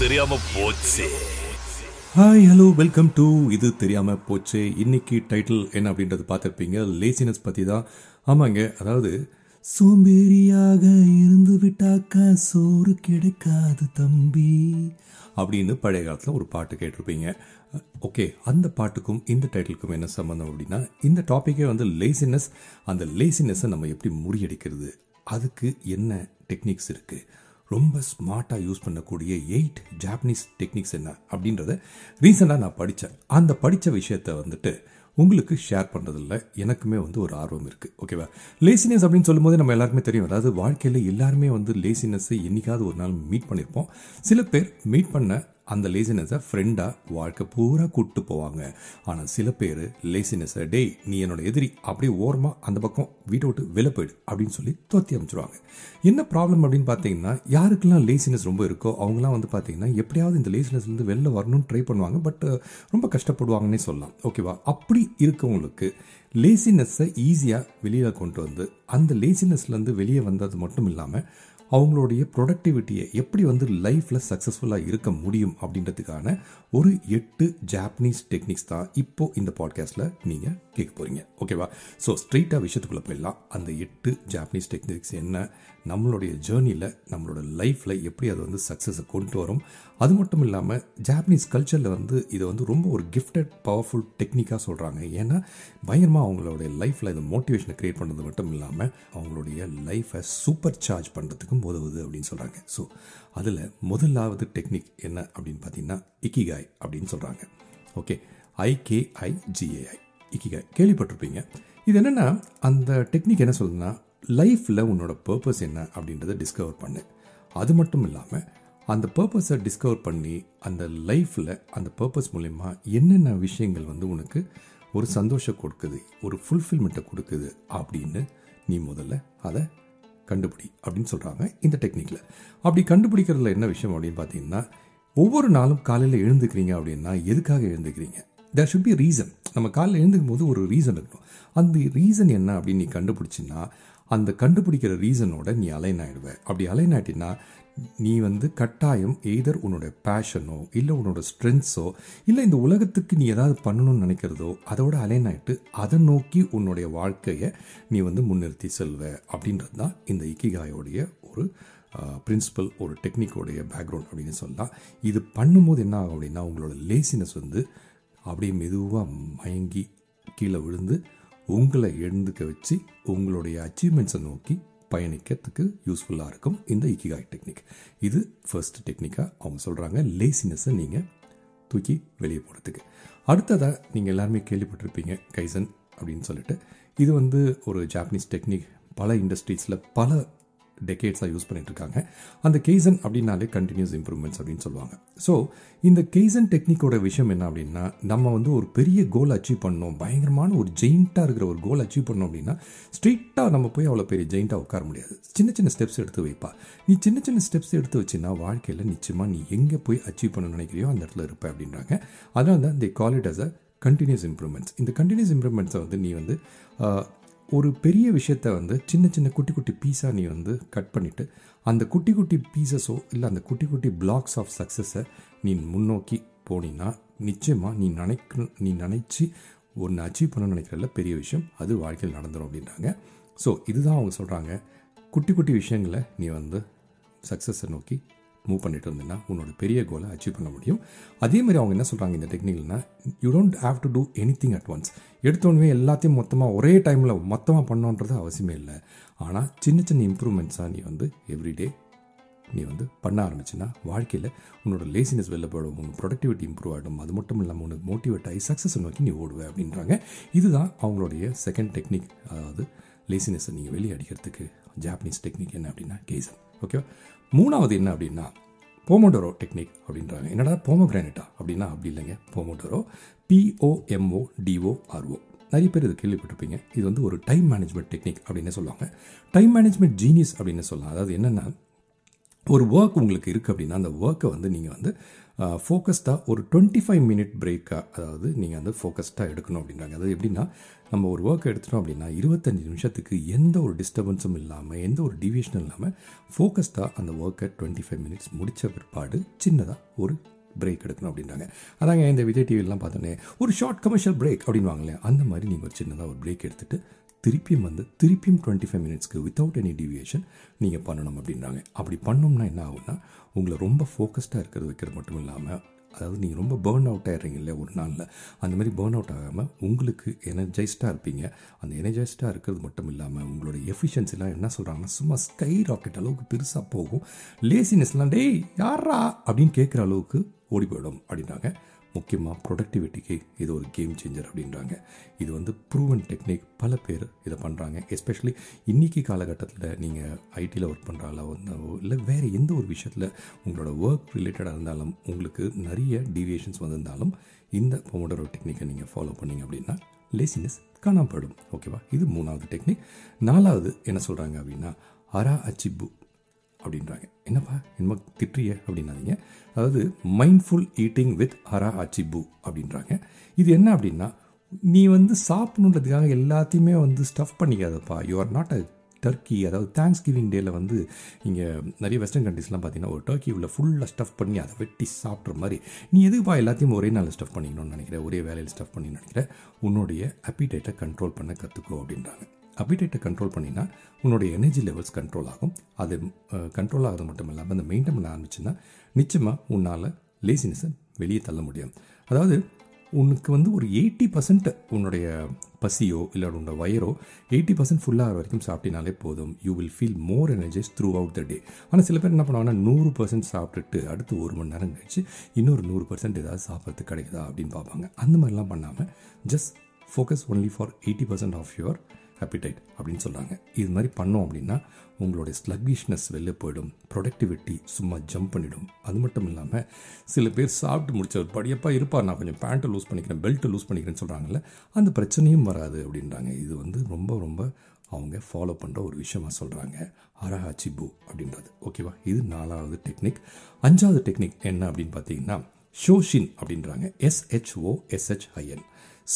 தெரியாம போச்சு. Hi hello welcome to இது தெரியாம போச்சு. இன்னைக்கு டைட்டில் என்ன அப்படின்றது பார்த்துருப்பீங்க. லேசினஸ் பற்றி தான் ஆமாங்க அதாவது சோம்பேறியாக இருந்து விட்டாக்கா சோறு கிடைக்காது தம்பி அப்படின்னு பழைய காலத்தில் ஒரு பாட்டு கேட்டிருப்பீங்க. ஓகே அந்த பாட்டுக்கும் இந்த டைட்டிலுக்கும் என்ன சம்மந்தம் அப்படின்னா இந்த டாப்பிக்கே வந்து லேசினஸ் அந்த லேசினஸை நம்ம எப்படி முறியடிக்கிறது? அதுக்கு என்ன டெக்னிக்ஸ் இருக்குது ரொம்ப ஸ்மார்ட்டாக யூஸ் பண்ணக்கூடிய எயிட் ஜாப்பனீஸ் டெக்னிக்ஸ் என்ன அப்படின்றத ரீசெண்டாக நான் படித்தேன் அந்த படித்த விஷயத்தை வந்துட்டு உங்களுக்கு ஷேர் பண்ணுறதில்ல எனக்குமே வந்து ஒரு ஆர்வம் இருக்குது ஓகேவா லேசினஸ் அப்படின்னு சொல்லும்போது நம்ம எல்லாருக்குமே தெரியும். அதாவது வாழ்க்கையில் எல்லாருமே வந்து லேசினஸ்ஸை என்றைக்காவது ஒரு நாள் மீட் பண்ணியிருப்போம் சில பேர் மீட் பண்ண அந்த லேசினஸை ஃப்ரெண்டாக வாழ்க்கை பூரா கூப்பிட்டு போவாங்க. ஆனால் சில பேர் லேசினஸை டேய் நீ என்னோட எதிரி அப்படியே ஓரமாக அந்த பக்கம் வீட்டை விட்டு வெளில போயிடு அப்படின்னு சொல்லி தோத்தி அமைச்சிருவாங்க. என்ன ப்ராப்ளம் அப்படின்னு பார்த்தீங்கன்னா யாருக்கெல்லாம் லேசினஸ் ரொம்ப இருக்கோ அவங்களாம் வந்து பார்த்தீங்கன்னா எப்படியாவது இந்த லேசினஸ்லேருந்து வெளில வரணும்னு ட்ரை பண்ணுவாங்க. பட் ரொம்ப கஷ்டப்படுவாங்கன்னே சொல்லலாம். ஓகேவா அப்படி இருக்கவங்களுக்கு லேசினஸ்ஸை ஈஸியாக வெளியில் கொண்டு வந்து அந்த லேசினஸ்லேருந்து வெளியே வந்தது மட்டும் இல்லாமல் அவங்களுடைய ப்ரொடக்டிவிட்டியை எப்படி வந்து லைஃப்பில் சக்ஸஸ்ஃபுல்லாக இருக்க முடியும் அப்படின்றதுக்கான ஒரு எட்டு ஜாப்பனீஸ் டெக்னிக்ஸ் தான் இப்போது இந்த பாட்காஸ்ட்டில் நீங்கள் கேட்க போகிறீங்க ஓகேவா ஸோ ஸ்ட்ரெயிட்டாக விஷயத்துக்குள்ளே போயிடலாம். அந்த எட்டு ஜாப்பனீஸ் டெக்னிக்ஸ் என்ன? நம்மளுடைய ஜேர்னியில் நம்மளோட லைஃப்பில் எப்படி அது வந்து சக்ஸஸை கொண்டு வரும்? அது மட்டும் இல்லாமல் ஜாப்பனீஸ் கல்ச்சரில் வந்து இதை வந்து ரொம்ப ஒரு கிஃப்டட் பவர்ஃபுல் டெக்னிக்காக சொல்கிறாங்க ஏன்னா பயங்கரமாக அவங்களுடைய லைஃப்பில் இந்த மோட்டிவேஷனை க்ரியேட் பண்ணுறது மட்டும் இல்லாமல் அவங்களுடைய லைஃப்பை சூப்பர் சார்ஜ் பண்ணுறதுக்கும் உதவுது அப்படின்னு சொல்கிறாங்க ஸோ அதில் முதலாவது டெக்னிக் என்ன அப்படின்னு பார்த்தீங்கன்னா இக்கிகாய் அப்படின்னு சொல்கிறாங்க ஓகே ஐகேஐஜிஏஐ இக்கிகாய் கேள்விப்பட்டிருப்பீங்க. இது என்னென்னா அந்த டெக்னிக் என்ன சொல்லுதுன்னா லைஃப்பில் உன்னோட பர்பஸ் என்ன அப்படின்றத டிஸ்கவர் பண்ணு. அது மட்டும் இல்லாமல் அந்த பர்பஸை டிஸ்கவர் பண்ணி அந்த லைஃப்பில் அந்த பர்பஸ் மூலயமா என்னென்ன விஷயங்கள் வந்து உனக்கு ஒரு சந்தோஷம் கொடுக்குது ஒரு ஃபுல்ஃபில்மெண்ட்டை கொடுக்குது அப்படின்னு நீ முதல்ல அதை கண்டுபிடி அப்படின்னு சொல்கிறாங்க இந்த டெக்னிக்கில் அப்படி கண்டுபிடிக்கிறதுல என்ன விஷயம் அப்படின்னு பார்த்தீங்கன்னா ஒவ்வொரு நாளும் காலையில் எழுந்துக்கிறீங்க அப்படின்னா எதுக்காக எழுந்துக்கிறீங்க? தேர் ஷுட் பி ரீசன் நம்ம காலையில் எழுந்துக்கும் போது ஒரு ரீசன் இருக்கணும். அந்த ரீசன் என்ன அப்படின்னு நீ கண்டுபிடிச்சின்னா அந்த கண்டுபிடிக்கிற ரீசனோட நீ அலைன் ஆகிடுவ அப்படி அலைன் ஆகிட்டினா நீ வந்து கட்டாயம் எய்தர் உன்னோட பேஷனோ இல்லை உன்னோட ஸ்ட்ரென்த்ஸோ இல்லை இந்த உலகத்துக்கு நீ ஏதாவது பண்ணணும்னு நினைக்கிறதோ அதோட அலைன் ஆகிட்டு அதை நோக்கி உன்னுடைய வாழ்க்கையை நீ வந்து முன்னிறுத்தி செல்வ. அப்படின்றது தான் இந்த இக்கிகாயோடைய ஒரு பிரின்சிபல் ஒரு டெக்னிக்கோடைய பேக்ரவுண்ட் அப்படின்னு சொல்லலாம். இது பண்ணும்போது என்ன ஆகும் அப்படின்னா உங்களோட லேசினஸ் வந்து அப்படியே மெதுவாக மயங்கி கீழே விழுந்து உங்களை எழுந்துக்க வச்சு உங்களுடைய அச்சீவ்மெண்ட்ஸை நோக்கி பயணிக்கிறதுக்கு யூஸ்ஃபுல்லாக இருக்கும் இந்த இக்கிகாய் டெக்னிக் இது ஃபர்ஸ்ட் டெக்னிக்காக அவங்க சொல்கிறாங்க லேசினஸை நீங்கள் தூக்கி வெளியே போகிறதுக்கு அடுத்ததாக நீங்கள் எல்லாருமே கேள்விப்பட்டிருப்பீங்க கைசன் அப்படின்னு சொல்லிட்டு. இது வந்து ஒரு ஜாப்பனீஸ் டெக்னிக் பல இண்டஸ்ட்ரீஸில் பல டெக்கேட்ஸாக யூஸ் பண்ணிட்டு இருக்காங்க அந்த கெய்சன் அப்படின்னாலே கண்டினியூஸ் இம்ப்ரூவ்மெண்ட்ஸ் அப்படின்னு சொல்லுவாங்க. ஸோ இந்த கெய்சன் டெக்னிக்கோட விஷயம் என்ன அப்படின்னா நம்ம வந்து ஒரு பெரிய கோல் அச்சீவ் பண்ணோம் பயங்கரமான ஒரு ஜெயிண்ட்டாக இருக்கிற ஒரு கோல் அச்சீவ் பண்ணோம் அப்படின்னா ஸ்ட்ரெயிட்டாக நம்ம போய் அவ்வளோ பெரிய ஜெயிண்ட்டாக உட்கார முடியாது. சின்ன சின்ன ஸ்டெப்ஸ் எடுத்து வைப்பா. நீ சின்ன சின்ன ஸ்டெப்ஸ் எடுத்து வச்சுன்னா வாழ்க்கையில் நிச்சயமாக நீ எங்கே போய் அச்சீவ் பண்ண நினைக்கிறியோ அந்த இடத்துல இருப்ப அப்படின்றாங்க. அதனால தான் they call it as a continuous improvements இந்த கண்டினியூஸ் இம்ப்ரூவ்மெண்ட்ஸை வந்து நீ வந்து ஒரு பெரிய விஷயத்த வந்து சின்ன சின்ன குட்டி குட்டி பீஸாக நீ வந்து கட் பண்ணிவிட்டு அந்த குட்டி குட்டி பீசஸோ இல்லை அந்த குட்டி குட்டி பிளாக்ஸ் ஆஃப் சக்ஸஸை நீ முன்னோக்கி போனீன்னா நிச்சயமாக நீ நினைக்க நீ நினச்சி ஒன்று அச்சீவ் பண்ண நினைக்கிறல்ல பெரிய விஷயம். அது வாழ்க்கையில் நடந்துடும் அப்படின்றாங்க. ஸோ இதுதான் அவங்க சொல்கிறாங்க குட்டி குட்டி விஷயங்களை நீ வந்து சக்ஸஸை நோக்கி மூவ் பண்ணிட்டு இருந்தேன்னா உன்னோட பெரிய கோலை அச்சீவ் பண்ண முடியும். அதே மாதிரி அவங்க என்ன சொல்கிறாங்க இந்த டெக்னிக்னா you don't have to do anything at once எடுத்தோடனே எல்லாத்தையும் மொத்தமாக ஒரே டைமில் மொத்தமாக பண்ணோன்றது அவசியமே இல்லை. ஆனால் சின்ன சின்ன இம்ப்ரூவ்மெண்ட்ஸாக நீ வந்து எவ்ரிடே நீ வந்து பண்ண ஆரம்பிச்சுன்னா வாழ்க்கையில் உன்னோட லேசினஸ் வெளில போயிடும் உன் ப்ரொடக்டிவிட்டி இம்ப்ரூவ் ஆகிடும் அது மட்டும் இல்லாமல் உனக்கு மோட்டிவேட் ஆகி சக்ஸஸ் நோக்கி நீ ஓடுவே அப்படின்றாங்க. இதுதான் அவங்களுடைய செகண்ட் டெக்னிக் அதாவது லேசினஸை நீங்கள் வெளியே அடிக்கிறதுக்கு ஜாப்பனீஸ் டெக்னிக் என்ன அப்படின்னா கேசன் ஓகேவா மூணாவது என்ன அப்படின்னா போமோடோரோ டெக்னிக் அப்படின்றாங்க. என்னடா போமோகிரானேட்டா அப்படின்னா அப்படி இல்லைங்க. போமோடோரோ பிஓஎம்ஓ டிஓஆர்ஓ நிறைய பேர் இது கேள்விப்பட்டிருப்பீங்க. இது வந்து ஒரு டைம் மேனேஜ்மெண்ட் டெக்னிக் அப்படின்னு சொல்லுவாங்க. டைம் மேனேஜ்மெண்ட் ஜீனியஸ் அப்படின்னு சொல்லலாம். அதாவது என்னென்னா ஒரு ஒர்க் உங்களுக்கு இருக்குது அப்படின்னா அந்த ஒர்க்கை வந்து நீங்கள் வந்து ஃபோக்கஸ்டாக ஒரு டுவெண்ட்டி ஃபைவ் மினிட் பிரேக்காக அதாவது நீங்கள் வந்து ஃபோக்கஸ்டாக எடுக்கணும் அப்படின்றாங்க அதாவது எப்படின்னா நம்ம ஒரு ஒர்க் எடுத்துட்டோம் அப்படின்னா இருபத்தஞ்சி நிமிஷத்துக்கு எந்த ஒரு டிஸ்டர்பன்ஸும் இல்லாமல் எந்த ஒரு டிவியேஷனும் இல்லாமல் ஃபோக்கஸ்டாக அந்த ஒர்க்கை டுவெண்ட்டி ஃபைவ் மினிட்ஸ் முடித்த பிற்பாடு சின்னதாக ஒரு பிரேக் எடுக்கணும் அப்படின்றாங்க. அதாங்க இந்த விஜய் டிவிலாம் பார்த்தோன்னே ஒரு ஷார்ட் கமர்ஷியல் பிரேக் அப்படின்வாங்களே அந்த மாதிரி நீங்கள் ஒரு சின்னதாக ஒரு பிரேக் எடுத்துகிட்டு திருப்பியும் வந்து திருப்பியும் டுவெண்ட்டி ஃபைவ் மினிட்ஸ்க்கு வித்தவுட் எனி டிவியேஷன் நீங்கள் பண்ணணும் அப்படின்றாங்க அப்படி பண்ணோம்னா என்ன ஆகும்னா உங்களை ரொம்ப ஃபோக்கஸ்டாக இருக்கிறது வைக்கிறது மட்டும் இல்லாமல் அதாவது நீங்கள் ரொம்ப பேர்ன் அவுட் ஆகிடுறீங்க இல்லையா ஒரு நாளில் அந்த மாதிரி பேர்ன் அவுட் ஆகாமல் உங்களுக்கு எனர்ஜைஸ்டாக இருப்பீங்க. அந்த எனர்ஜைஸ்டாக இருக்கிறது மட்டும் இல்லாமல் உங்களோட எஃபிஷியன்சிலாம் என்ன சொல்கிறாங்கன்னா சும்மா ஸ்கை ராக்கெட் அளவுக்கு பெருசாக போகும். லேசினஸ்லாம் டேய் யாரா அப்படின்னு கேட்குற அளவுக்கு ஓடி போயிடும் அப்படின்னாங்க. முக்கியமாக ப்ரொடக்டிவிட்டிக்கு இது ஒரு கேம் சேஞ்சர் அப்படின்றாங்க. இது வந்து ப்ரூவன் டெக்னிக் பல பேர் இதை பண்ணுறாங்க எஸ்பெஷலி இன்றைக்கி காலகட்டத்தில் நீங்கள் ஐடியில் ஒர்க் பண்ணுறாலோ இல்லை வேறு எந்த ஒரு விஷயத்தில் உங்களோட ஒர்க் ரிலேட்டடாக இருந்தாலும் உங்களுக்கு நிறைய டீவியேஷன்ஸ் வந்திருந்தாலும் இந்த பொமோடரோ டெக்னிக்கை நீங்கள் ஃபாலோ பண்ணீங்க அப்படின்னா லேசினஸ் காணாமப்படும் ஓகேவா இது மூணாவது டெக்னிக் நாலாவது என்ன சொல்கிறாங்க அப்படின்னா அரா அச்சிபு அப்படின்றாங்க. என்னப்பா? என்னமோ திட்டுறிய அப்படின்னாதீங்க. அதாவது mindful eating with hara hachi bu அப்படின்றாங்க. இது என்ன அப்படின்னா நீ வந்து சாப்பிடணுன்றதுக்காக எல்லாத்தையுமே வந்து stuff பண்ணிக்காதப்பா. You are not a turkey அதாவது தேங்க்ஸ் கிவிங் டேயில் வந்து இங்கே நிறைய வெஸ்டர்ன் கண்ட்ரீஸ்லாம் பார்த்தீங்கன்னா ஒரு டர்க்கி உள்ள ஃபுல்லாக ஸ்டஃப் பண்ணி அதை வெட்டி சாப்பிட்ற மாதிரி. நீ எதுப்பா எல்லாத்தையும் ஒரே நாளில் ஸ்டஃப் பண்ணிக்கணும்னு நினைக்கிறேன் ஒரே வேலையில் ஸ்டஃப் பண்ணி நினைக்கிறேன் உன்னுடைய அப்பிடைட்டை கண்ட்ரோல் பண்ண கற்றுக்கோ அப்படின்றாங்க. அப்பிடைட்டை கண்ட்ரோல் பண்ணினா உன்னுடைய எனர்ஜி லெவல்ஸ் கண்ட்ரோல் ஆகும். அது கண்ட்ரோல் ஆகிறது மட்டும் இல்லாமல் அந்த மெயின்டைன் பண்ண ஆரம்பிச்சுன்னா நிச்சயமாக உன்னால் லேசினஸை வெளியே தள்ள முடியும். அதாவது உனக்கு வந்து ஒரு எயிட்டி பர்சன்ட் உன்னுடைய பசியோ இல்லை உன்னோட வயரோ எயிட்டி பர்சன்ட் ஃபுல்லாக வரைக்கும் சாப்பிட்டினாலே போதும். You will feel more energise throughout the day ஆனால் சில பேர் என்ன பண்ணுவாங்கன்னா நூறு பர்சன்ட் சாப்பிட்டுட்டு அடுத்து ஒரு மணி நேரம் கழிச்சு இன்னொரு நூறு பர்சன்ட் ஏதாவது சாப்பிட்றது கிடைக்குதா அப்படின்னு பார்ப்பாங்க. அந்த மாதிரிலாம் பண்ணாமல் just focus only for eighty percent of your appetite அப்படின்னு சொல்கிறாங்க இது மாதிரி பண்ணோம் அப்படின்னா உங்களுடைய ஸ்லக்கிஷ்னஸ் வெளில போயிடும். ப்ரொடக்டிவிட்டி சும்மா ஜம்ப் பண்ணிடும். அது மட்டும் இல்லாமல் சில பேர் சாப்பிட்டு முடிச்ச ஒரு படியப்பா இருப்பார் நான் கொஞ்சம் பேண்ட்டை லூஸ் பண்ணிக்கிறேன் பெல்ட்டை லூஸ் பண்ணிக்கிறேன்னு சொல்கிறாங்கல்ல அந்த பிரச்சனையும் வராது அப்படின்றாங்க. இது வந்து ரொம்ப ரொம்ப அவங்க ஃபாலோ பண்ணுற ஒரு விஷயமா சொல்கிறாங்க அரஹாச்சிபு அப்படின்றது. ஓகேவா இது நாலாவது டெக்னிக் அஞ்சாவது டெக்னிக் என்ன அப்படின்னு பார்த்தீங்கன்னா ஷோஷின் அப்படின்றாங்க. எஸ்ஹெச்ஓ எஸ்ஹெச்ஐஎன்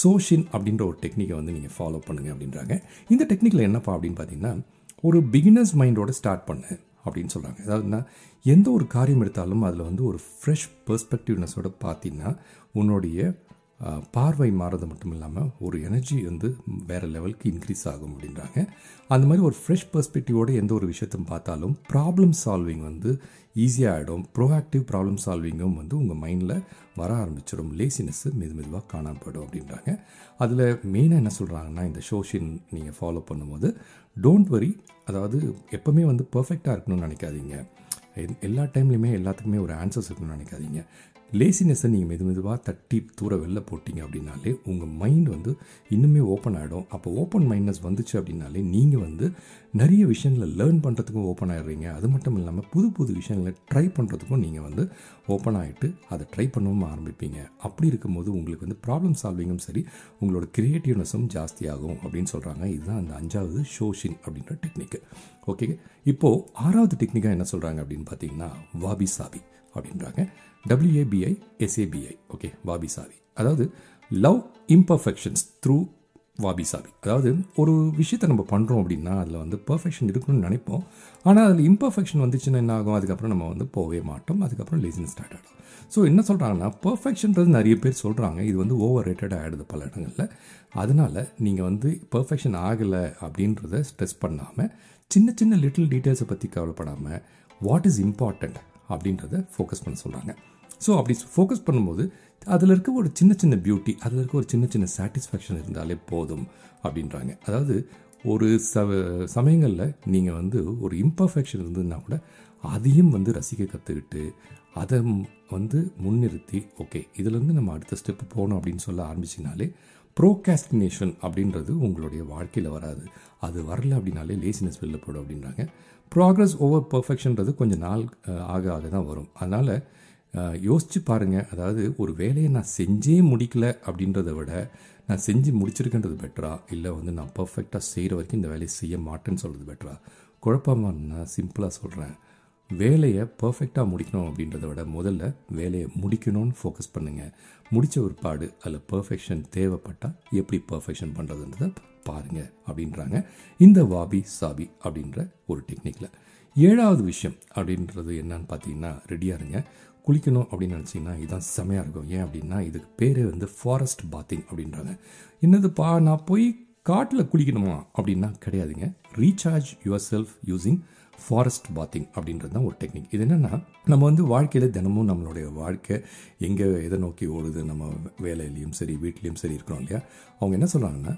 சோஷின் அப்படின்ற ஒரு டெக்னிக்கை வந்து நீங்கள் ஃபாலோ பண்ணுங்கள் அப்படின்றாங்க. இந்த டெக்னிக்கில் என்னப்பா அப்படின்னு பார்த்தீங்கன்னா ஒரு பிகினர்ஸ் மைண்டோட ஸ்டார்ட் பண்ணு அப்படின்னு சொல்கிறாங்க அதாவதுனா எந்த ஒரு காரியம் எடுத்தாலும் அதில் வந்து ஒரு ஃப்ரெஷ் பெர்ஸ்பெக்டிவ்னஸோட பார்த்தீங்கன்னா உன்னுடைய பார்வை மாறது மட்டும் இல்லாமல் ஒரு எனர்ஜி வந்து வேறு லெவலுக்கு இன்க்ரீஸ் ஆகும் அப்படின்றாங்க. அந்த மாதிரி ஒரு ஃப்ரெஷ் பெர்ஸ்பெக்டிவோட எந்த ஒரு விஷயத்தையும் பார்த்தாலும் ப்ராப்ளம் சால்விங் வந்து ஈஸியாக ஆகிடும் ப்ரோஆக்டிவ் ப்ராப்ளம் சால்விங்கும் வந்து உங்கள் மைண்டில் வர ஆரம்பிச்சிடும். லேசினஸ்ஸு மெது மெதுவாக காணப்படும் அப்படின்றாங்க. அதில் மெயினாக என்ன சொல்கிறாங்கன்னா இந்த ஷோஷின் நீங்கள் ஃபாலோ பண்ணும்போது டோன்ட் வரி அதாவது எப்போவுமே வந்து பர்ஃபெக்டாக இருக்கணும்னு நினைக்காதீங்க. எல்லா டைம்லையுமே எல்லாத்துக்குமே ஒரு ஆன்சர்ஸ் இருக்கணும்னு நினைக்காதீங்க. லேசினஸை நீங்கள் மெது மெதுவாக தட்டி தூர வெளில போட்டிங்க அப்படின்னாலே உங்கள் மைண்ட் வந்து இன்னுமே ஓப்பன் ஆகிடும் அப்போ ஓப்பன் மைண்ட்னஸ் வந்துச்சு அப்படின்னாலே நீங்கள் வந்து நிறைய விஷயங்களை லேர்ன் பண்ணுறதுக்கும் ஓப்பன் ஆகிடுறீங்க அது மட்டும் இல்லாமல் புது புது விஷயங்களை ட்ரை பண்ணுறதுக்கும் நீங்கள் வந்து ஓப்பன் ஆகிட்டு அதை ட்ரை பண்ணவும் ஆரம்பிப்பீங்க. அப்படி இருக்கும்போது உங்களுக்கு வந்து ப்ராப்ளம் சால்விங்கும் சரி உங்களோட க்ரியேட்டிவ்னஸும் ஜாஸ்தியாகும் அப்படின்னு சொல்கிறாங்க இதுதான் அந்த அஞ்சாவது ஷோஷின் அப்படின்ற டெக்னிக்கு ஓகே இப்போது ஆறாவது டெக்னிக்காக என்ன சொல்கிறாங்க அப்படின்னு பார்த்தீங்கன்னா வாபி சாபி அப்படின்றாங்க. டபிள்யூஏபிஐ எஸ்ஏபிஐ ஓகே வாபி சாவி. அதாவது லவ் இம்பர்ஃபெக்ஷன்ஸ் த்ரூ வாபி சாவி. அதாவது ஒரு விஷயத்தை நம்ம பண்ணுறோம் அப்படின்னா அதில் வந்து பர்ஃபெக்ஷன் இருக்கணும்னு நினைப்போம். ஆனால் அதில் இம்பர்ஃபெக்ஷன் வந்துச்சுன்னா என்ன ஆகும்? அதுக்கப்புறம் நம்ம வந்து போகவே மாட்டோம். அதுக்கப்புறம் லேசினஸ் ஸ்டார்ட் ஆகிடும் ஸோ என்ன சொல்கிறாங்கன்னா பர்ஃபெக்ஷன்றது நிறைய பேர் சொல்கிறாங்க இது வந்து ஓவர் ரேட்டட் ஆகிடுது பல இடங்களில். அதனால் நீங்கள் வந்து பர்ஃபெக்ஷன் ஆகலை அப்படின்றத ஸ்ட்ரெஸ் பண்ணாமல் சின்ன சின்ன லிட்டில் டீட்டெயில்ஸை பற்றி கவலைப்படாமல் வாட் இஸ் இம்பார்ட்டண்ட் அப்படின்றத ஃபோக்கஸ் பண்ண சொல்கிறாங்க ஸோ அப்படி ஃபோக்கஸ் பண்ணும்போது அதில் இருக்க ஒரு சின்ன சின்ன பியூட்டி அதில் இருக்க ஒரு சின்ன சின்ன சாட்டிஸ்ஃபேக்ஷன் இருந்தாலே போதும் அப்படின்றாங்க. அதாவது ஒரு ச சமயங்களில் நீங்கள் வந்து ஒரு இம்பர்ஃபெக்ஷன் இருந்ததுன்னா கூட அதையும் வந்து ரசிக்க கற்றுக்கிட்டு அதை வந்து முன்னிறுத்தி ஓகே இதுலேருந்து நம்ம அடுத்த ஸ்டெப்பு போகணும் அப்படின்னு சொல்ல ஆரம்பிச்சினாலே ப்ரோகாஸ்டினேஷன் அப்படின்றது உங்களுடைய வாழ்க்கையில் வராது. அது வரல அப்படின்னாலே லேசினஸ் வெளில போடும் அப்படின்றாங்க. ப்ராக்ரஸ் ஓவர் பர்ஃபெக்ஷன்றது கொஞ்சம் நாள் ஆக ஆக தான் வரும். அதனால் யோசித்து பாருங்கள் அதாவது ஒரு வேலையை நான் செஞ்சே முடிக்கல அப்படின்றத விட நான் செஞ்சு முடிச்சிருக்கேன்றது பெட்டரா இல்லை வந்து நான் பர்ஃபெக்டாக செய்கிற வரைக்கும் இந்த வேலையை செய்ய மாட்டேன்னு சொல்கிறது பெட்டரா குழப்பமாக நான் சிம்பிளாக சொல்கிறேன் வேலையை பர்ஃபெக்டாக முடிக்கணும் அப்படின்றத விட முதல்ல வேலையை முடிக்கணும்னு ஃபோக்கஸ் பண்ணுங்கள் முடித்த ஒரு பாடு அதில் பர்ஃபெக்ஷன் தேவைப்பட்டால் எப்படி பர்ஃபெக்ஷன் பண்ணுறதுன்றதை பாருங்க அப்படின்றாங்க. இந்த வாபி சாபி அப்படின்ற ஒரு டெக்னிக்கில் ஏழாவது விஷயம் அப்படின்றது என்னன்னு பார்த்தீங்கன்னா ரெடியாக இருங்க. குளிக்கணும் அப்படின்னு நினச்சிங்கன்னா இதுதான் செமையாக இருக்கும். ஏன் அப்படின்னா இதுக்கு பேர் வந்து ஃபாரஸ்ட் பாத்திங் அப்படின்றாங்க. என்னதுப்பா நான் போய் காட்டில் குளிக்கணுமா அப்படின்னா கிடையாதுங்க. Recharge yourself using forest bathing அப்படின்றது தான் ஒரு டெக்னிக் இது என்னென்னா நம்ம வந்து வாழ்க்கையில் தினமும் நம்மளுடைய வாழ்க்கை எங்கே எதை நோக்கி ஓடுது நம்ம வேலையிலையும் சரி வீட்லேயும் சரி இருக்கிறோம் இல்லையா? அவங்க என்ன சொல்கிறாங்கன்னா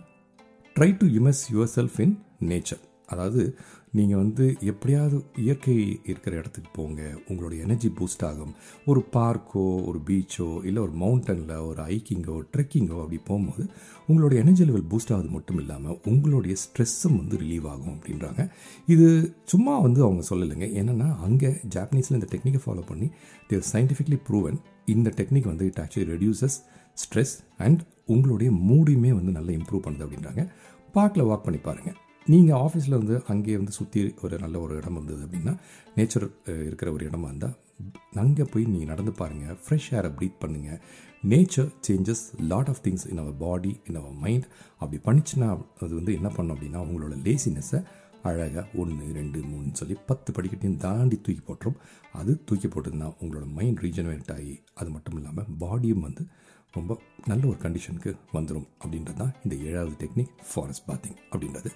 try to immerse yourself in nature அதாவது நீங்கள் வந்து எப்படியாவது இயற்கை இருக்கிற இடத்துக்கு போங்க. உங்களுடைய எனர்ஜி பூஸ்ட் ஆகும். ஒரு பார்க்கோ ஒரு பீச்சோ இல்லை ஒரு மவுண்டனில் ஒரு ஹைக்கிங்கோ ட்ரெக்கிங்கோ அப்படி போகும்போது உங்களுடைய எனர்ஜி லெவல் பூஸ்ட் ஆகுது மட்டும் இல்லாமல் உங்களுடைய ஸ்ட்ரெஸ்ஸும் வந்து ரிலீவ் ஆகும் அப்படின்றாங்க. இது சும்மா வந்து அவங்க சொல்லலைங்க. என்னென்னா அங்கே ஜாப்பனீஸில் இந்த டெக்னிக்கை ஃபாலோ பண்ணி தேர் சயின்டிஃபிக்லி ப்ரூவன் இந்த டெக்னிக் வந்து it actually reduces stress and உங்களுடைய மூடையுமே வந்து நல்லா இம்ப்ரூவ் பண்ணுது அப்படின்றாங்க. பார்க்கில் வாக் பண்ணி பாருங்கள் நீங்கள் ஆஃபீஸில் வந்து அங்கேயே வந்து சுற்றி ஒரு நல்ல ஒரு இடம் இருந்தது அப்படின்னா நேச்சர் இருக்கிற ஒரு இடமா இருந்தால் அங்கே போய் நீங்கள் நடந்து பாருங்கள் ஃப்ரெஷ் ஏரை ப்ரீத் பண்ணுங்கள் nature changes lot of things in our body in our mind அப்படி பண்ணிச்சுன்னா அது வந்து என்ன பண்ணும் அப்படின்னா உங்களோட லேசினஸை அழகாக ஒன்று ரெண்டு மூணுன்னு சொல்லி பத்து படிக்கட்டையும் தாண்டி தூக்கி போட்டுரும். அது தூக்கி போட்டதுன்னா உங்களோட மைண்ட் ரீஜனவேட் ஆகி அது மட்டும் இல்லாமல் பாடியும் வந்து ரொம்ப நல்ல ஒரு கண்டிஷனுக்கு வந்துடும் அப்படின்றது தான் இந்த ஏழாவது டெக்னிக் ஃபாரஸ்ட் பாத்திங் அப்படின்றது.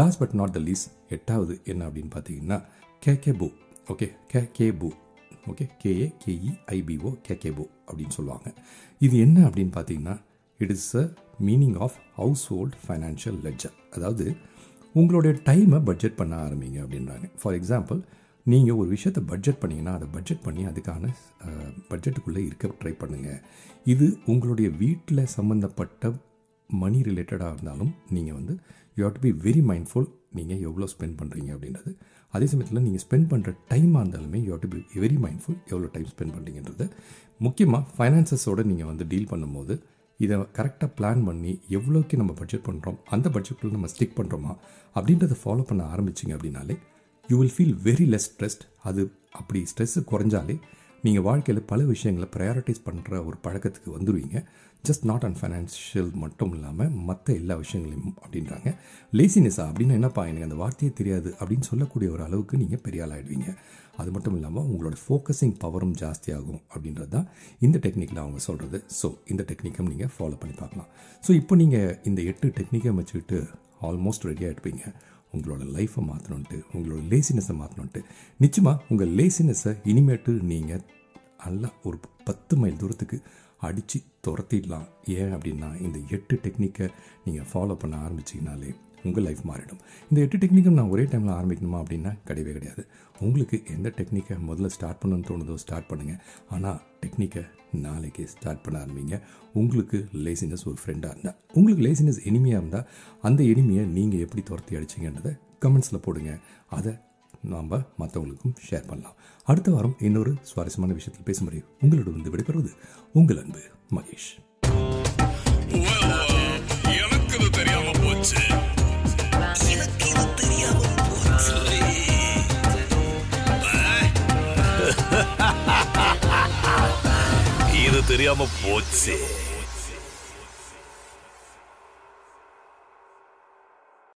Last but not the least எட்டாவது என்ன அப்படின்னு பார்த்தீங்கன்னா கே பூ ஓகே கே கே பூ ஓகே கேஏ கேஇ ஐபிஓ கே பூ அப்படின்னு சொல்லுவாங்க. இது என்ன அப்படின்னு பார்த்தீங்கன்னா it is a meaning of household financial ledger அதாவது உங்களுடைய டைமை பட்ஜெட் பண்ண ஆரம்பிங்க அப்படின்றாங்க. ஃபார் எக்ஸாம்பிள் நீங்கள் ஒரு விஷயத்தை பட்ஜெட் பண்ணிங்கன்னா அதை பட்ஜெட் பண்ணி அதுக்கான பட்ஜெட்டுக்குள்ளே இருக்க ட்ரை பண்ணுங்கள் இது உங்களுடைய வீட்டில் சம்மந்தப்பட்ட மணி ரிலேட்டடாக இருந்தாலும் நீங்கள் வந்து you have to be very mindful நீங்கள் எவ்வளோ ஸ்பெண்ட் பண்ணுறீங்க அப்படின்றது. அதே சமயத்தில் நீங்கள் ஸ்பெண்ட் பண்ணுற டைமாக இருந்தாலுமே you have to be very mindful எவ்வளோ டைம் ஸ்பெண்ட் பண்ணுறீங்கன்றது முக்கியமாக ஃபைனான்சஸோடு நீங்கள் வந்து டீல் பண்ணும்போது இதை கரெக்டாக பிளான் பண்ணி எவ்வளோக்கு நம்ம பட்ஜெட் பண்ணுறோம் அந்த பட்ஜெட்டில் நம்ம ஸ்டிக் பண்ணுறோமா அப்படின்றத ஃபாலோ பண்ண ஆரம்பிச்சிங்க அப்படின்னாலே you will feel very less stressed அது அப்படி ஸ்ட்ரெஸ்ஸு குறைஞ்சாலே நீங்கள் வாழ்க்கையில் பல விஷயங்களை ப்ரையாரிட்டைஸ் பண்ணுற ஒரு பழக்கத்துக்கு வந்துடுவீங்க ஜஸ்ட் நாட் அண்ட் ஃபைனான்ஷியல் மட்டும் இல்லாமல் மற்ற எல்லா விஷயங்களையும் அப்படின்றாங்க. லேசினஸ்ஸா அப்படின்னு என்னப்பா? எனக்கு அந்த வார்த்தையே தெரியாது அப்படின்னு சொல்லக்கூடிய ஒரு அளவுக்கு நீங்கள் பெரிய ஆகிடுவீங்க அது மட்டும் இல்லாமல் உங்களோட ஃபோக்கஸிங் பவரும் ஜாஸ்தியாகும் அப்படின்றது தான் இந்த டெக்னிக்கில் அவங்க சொல்கிறது ஸோ இந்த டெக்னிக்கும் நீங்கள் ஃபாலோ பண்ணி பார்க்கலாம். ஸோ இப்போ நீங்கள் இந்த எட்டு டெக்னிக்கை வச்சுக்கிட்டு ஆல்மோஸ்ட் ரெடியாக இருப்பீங்க உங்களோட லைஃப்பை மாற்றணுன்ட்டு உங்களோட லேசினஸை மாற்றணுன்ட்டு நிச்சயமாக உங்கள் லேசினஸை இனிமேட்டு நீங்கள் நல்லா ஒரு பத்து மைல் தூரத்துக்கு அடித்து துரத்திடலாம். ஏன் அப்படின்னா இந்த எட்டு டெக்னிக்கை நீங்கள் ஃபாலோ பண்ண ஆரம்பிச்சிங்கனாலே உங்கள் லைஃப் மாறிடும். இந்த எட்டு டெக்னிக்கும் நான் ஒரே டைமில் ஆரம்பிக்கணுமா அப்படின்னா கிடையவே கிடையாது. உங்களுக்கு எந்த டெக்னிக்கை முதல்ல ஸ்டார்ட் பண்ணணும்னு தோணுதோ ஸ்டார்ட் பண்ணுங்கள் ஆனால் டெக்னிக்கை நாளைக்கு ஸ்டார்ட் பண்ண ஆரம்பிங்க. உங்களுக்கு லேசினஸ் ஒரு ஃப்ரெண்டாக இருந்தால் உங்களுக்கு லேசினஸ் எனிமையாக இருந்தால் அந்த எனிமையை நீங்கள் எப்படி துரத்தி அடிச்சிங்கன்றதை கமெண்ட்ஸில் போடுங்க. அதை நாம் மற்றவங்களுக்கும் ஷேர் பண்ணலாம். அடுத்த வாரம் இன்னொரு சுவாரஸ்யமான விஷயத்தில் பேச முடியும் உங்களோட வந்து விடைபெறுவது உங்கள் அன்பு மகேஷ். தெரியாம போச்சு.